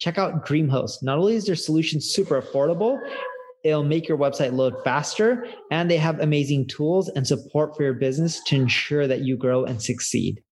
Check out DreamHost. Not only is their solution super affordable, it'll make your website load faster, and they have amazing tools and support for your business to ensure that you grow and succeed.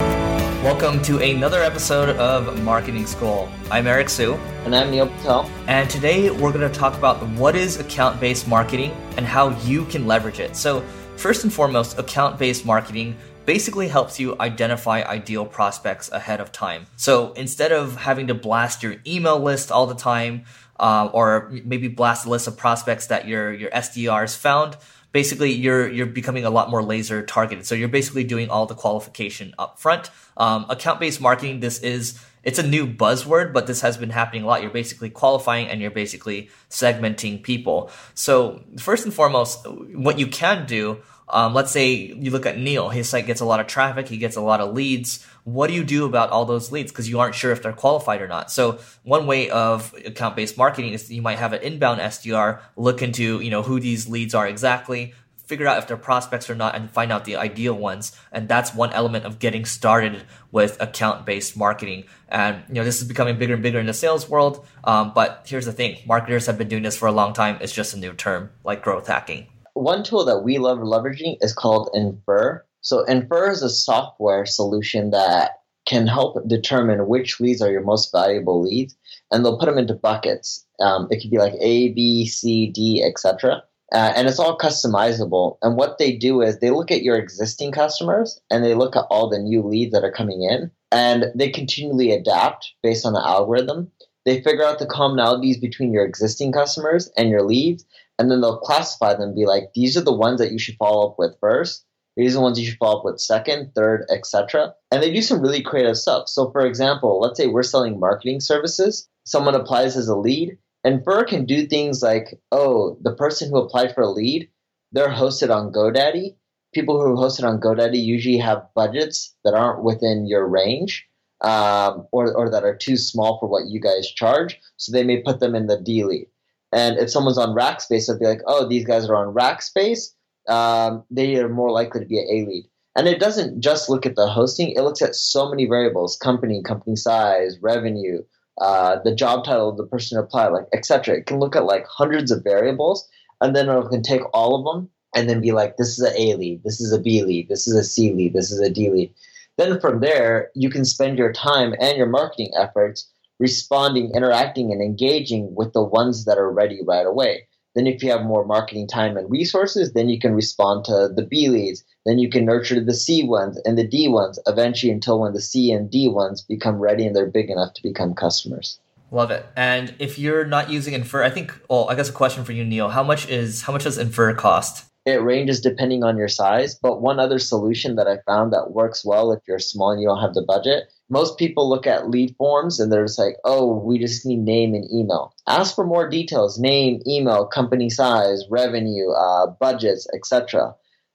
Welcome to another episode of Marketing School. I'm Eric Siu. And I'm Neil Patel. And today we're going to talk about what is account based marketing and how you can leverage it. So, first and foremost, account based marketing basically helps you identify ideal prospects ahead of time. So instead of having to blast your email list all the time, uh, or maybe blast a list of prospects that your your SDRs found, basically you're you're becoming a lot more laser targeted. So you're basically doing all the qualification up front. Um, account based marketing. This is it's a new buzzword, but this has been happening a lot. You're basically qualifying and you're basically segmenting people. So first and foremost, what you can do um, let's say you look at Neil, his site gets a lot of traffic, he gets a lot of leads. What do you do about all those leads? Because you aren't sure if they're qualified or not. So one way of account based marketing is you might have an inbound SDR look into, you know, who these leads are exactly, figure out if they're prospects or not, and find out the ideal ones. And that's one element of getting started with account based marketing. And, you know, this is becoming bigger and bigger in the sales world. Um, but here's the thing marketers have been doing this for a long time. It's just a new term, like growth hacking one tool that we love leveraging is called Infer. So Infer is a software solution that can help determine which leads are your most valuable leads, and they'll put them into buckets. Um, it could be like A, B, C, D, etc. Uh, and it's all customizable. And what they do is they look at your existing customers and they look at all the new leads that are coming in, and they continually adapt based on the algorithm. They figure out the commonalities between your existing customers and your leads, and then they'll classify them be like these are the ones that you should follow up with first. These are the ones you should follow up with second third etc and they do some really creative stuff. So for example let's say we're selling marketing services. Someone applies as a lead Infer can do things like oh the person who applied for a lead they're hosted on godaddy people who are hosted on godaddy usually have budgets that aren't within your range um, or, or that are too small for what you guys charge so they may put them in the d lead and if someone's on Rackspace, they'll be like, oh, these guys are on Rackspace. Um, they are more likely to be an A lead. And it doesn't just look at the hosting, it looks at so many variables company, company size, revenue, uh, the job title of the person who applied, like, etc. It can look at like hundreds of variables, and then it can take all of them and then be like, this is an A lead, this is a B lead, this is a C lead, this is a D lead. Then from there, you can spend your time and your marketing efforts responding, interacting, and engaging with the ones that are ready right away. Then, if you have more marketing time and resources, then you can respond to the B leads. Then you can nurture the C ones and the D ones eventually until when the C and D ones become ready and they're big enough to become customers. Love it. And if you're not using Infer, I think, well, I guess a question for you, Neil. How much is how much does Infer cost? It ranges depending on your size, but one other solution that I found that works well if you're small and you don't have the budget most people look at lead forms and they're just like, oh, we just need name and email. Ask for more details name, email, company size, revenue, uh, budgets, etc.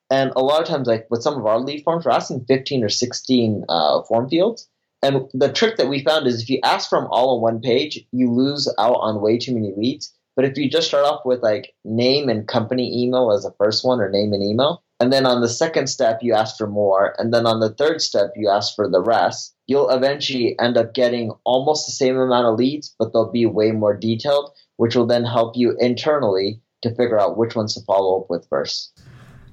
And a lot of times, like with some of our lead forms, we're asking 15 or 16 uh, form fields. And the trick that we found is if you ask for them all on one page, you lose out on way too many leads. But if you just start off with like name and company email as the first one or name and email, and then on the second step, you ask for more. And then on the third step, you ask for the rest. You'll eventually end up getting almost the same amount of leads, but they'll be way more detailed, which will then help you internally to figure out which ones to follow up with first.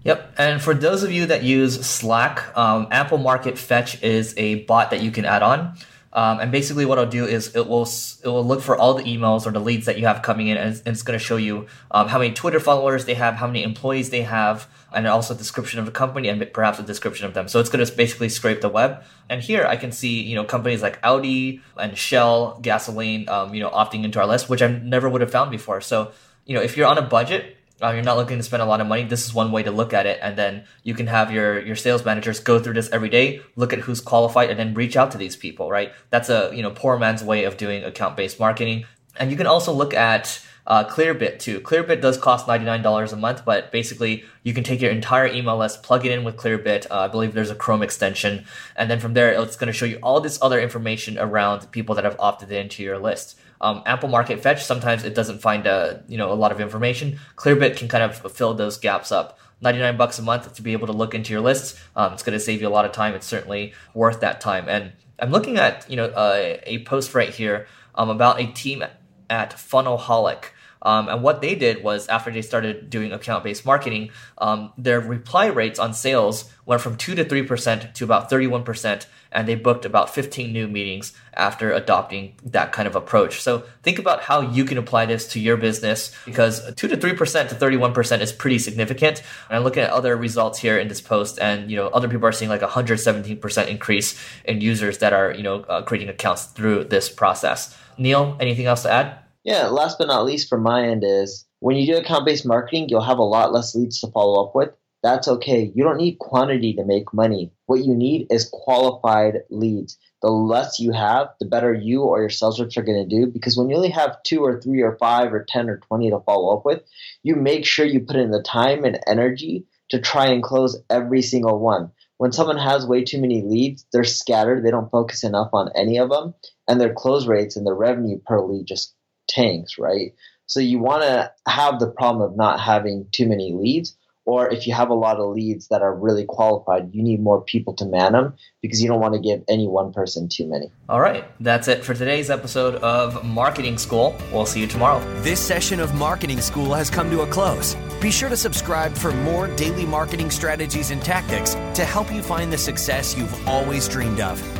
Yep. And for those of you that use Slack, um, Amplemarket Fetch is a bot that you can add on. Um, and basically, what I'll do is it will it will look for all the emails or the leads that you have coming in, and it's, it's going to show you um, how many Twitter followers they have, how many employees they have, and also a description of the company and perhaps a description of them. So it's going to basically scrape the web. And here I can see you know companies like Audi and Shell, gasoline, um, you know, opting into our list, which I never would have found before. So you know, if you're on a budget, uh, you're not looking to spend a lot of money, this is one way to look at it. And then you can have your, your sales managers go through this every day, look at who's qualified and then reach out to these people, right? That's a, you know, poor man's way of doing account based marketing. And you can also look at uh, Clearbit too. Clearbit does cost $99 a month, but basically you can take your entire email list, plug it in with Clearbit. Uh, I believe there's a Chrome extension. And then from there, it's going to show you all this other information around people that have opted into your list. Um, Amplemarket Fetch, sometimes it doesn't find a, uh, you know, a lot of information. Clearbit can kind of fill those gaps up. 99 bucks a month to be able to look into your lists. Um, it's going to save you a lot of time. It's certainly worth that time. And I'm looking at, you know, uh, a post right here um, about a team at Funnelholic. Um, and what they did was after they started doing account based marketing, um, their reply rates on sales went from 2 to 3% to about 31%. And they booked about 15 new meetings after adopting that kind of approach. So think about how you can apply this to your business because 2 to 3% to 31% is pretty significant. And I'm looking at other results here in this post and, you know, other people are seeing like a 117% increase in users that are, you know, uh, creating accounts through this process. Neil, anything else to add? Yeah, last but not least from my end is when you do account based marketing, you'll have a lot less leads to follow up with. That's okay. You don't need quantity to make money. What you need is qualified leads. The less you have, the better you or your sales reps are going to do because when you only have two or three or five or 10 or 20 to follow up with, you make sure you put in the time and energy to try and close every single one. When someone has way too many leads, they're scattered, they don't focus enough on any of them, and their close rates and their revenue per lead just tanks, right? So you want to have the problem of not having too many leads, or if you have a lot of leads that are really qualified, you need more people to man them because you don't want to give any one person too many. All right, that's it for today's episode of Marketing School. We'll see you tomorrow. This session of Marketing School has come to a close. Be sure to subscribe for more daily marketing strategies and tactics to help you find the success you've always dreamed of.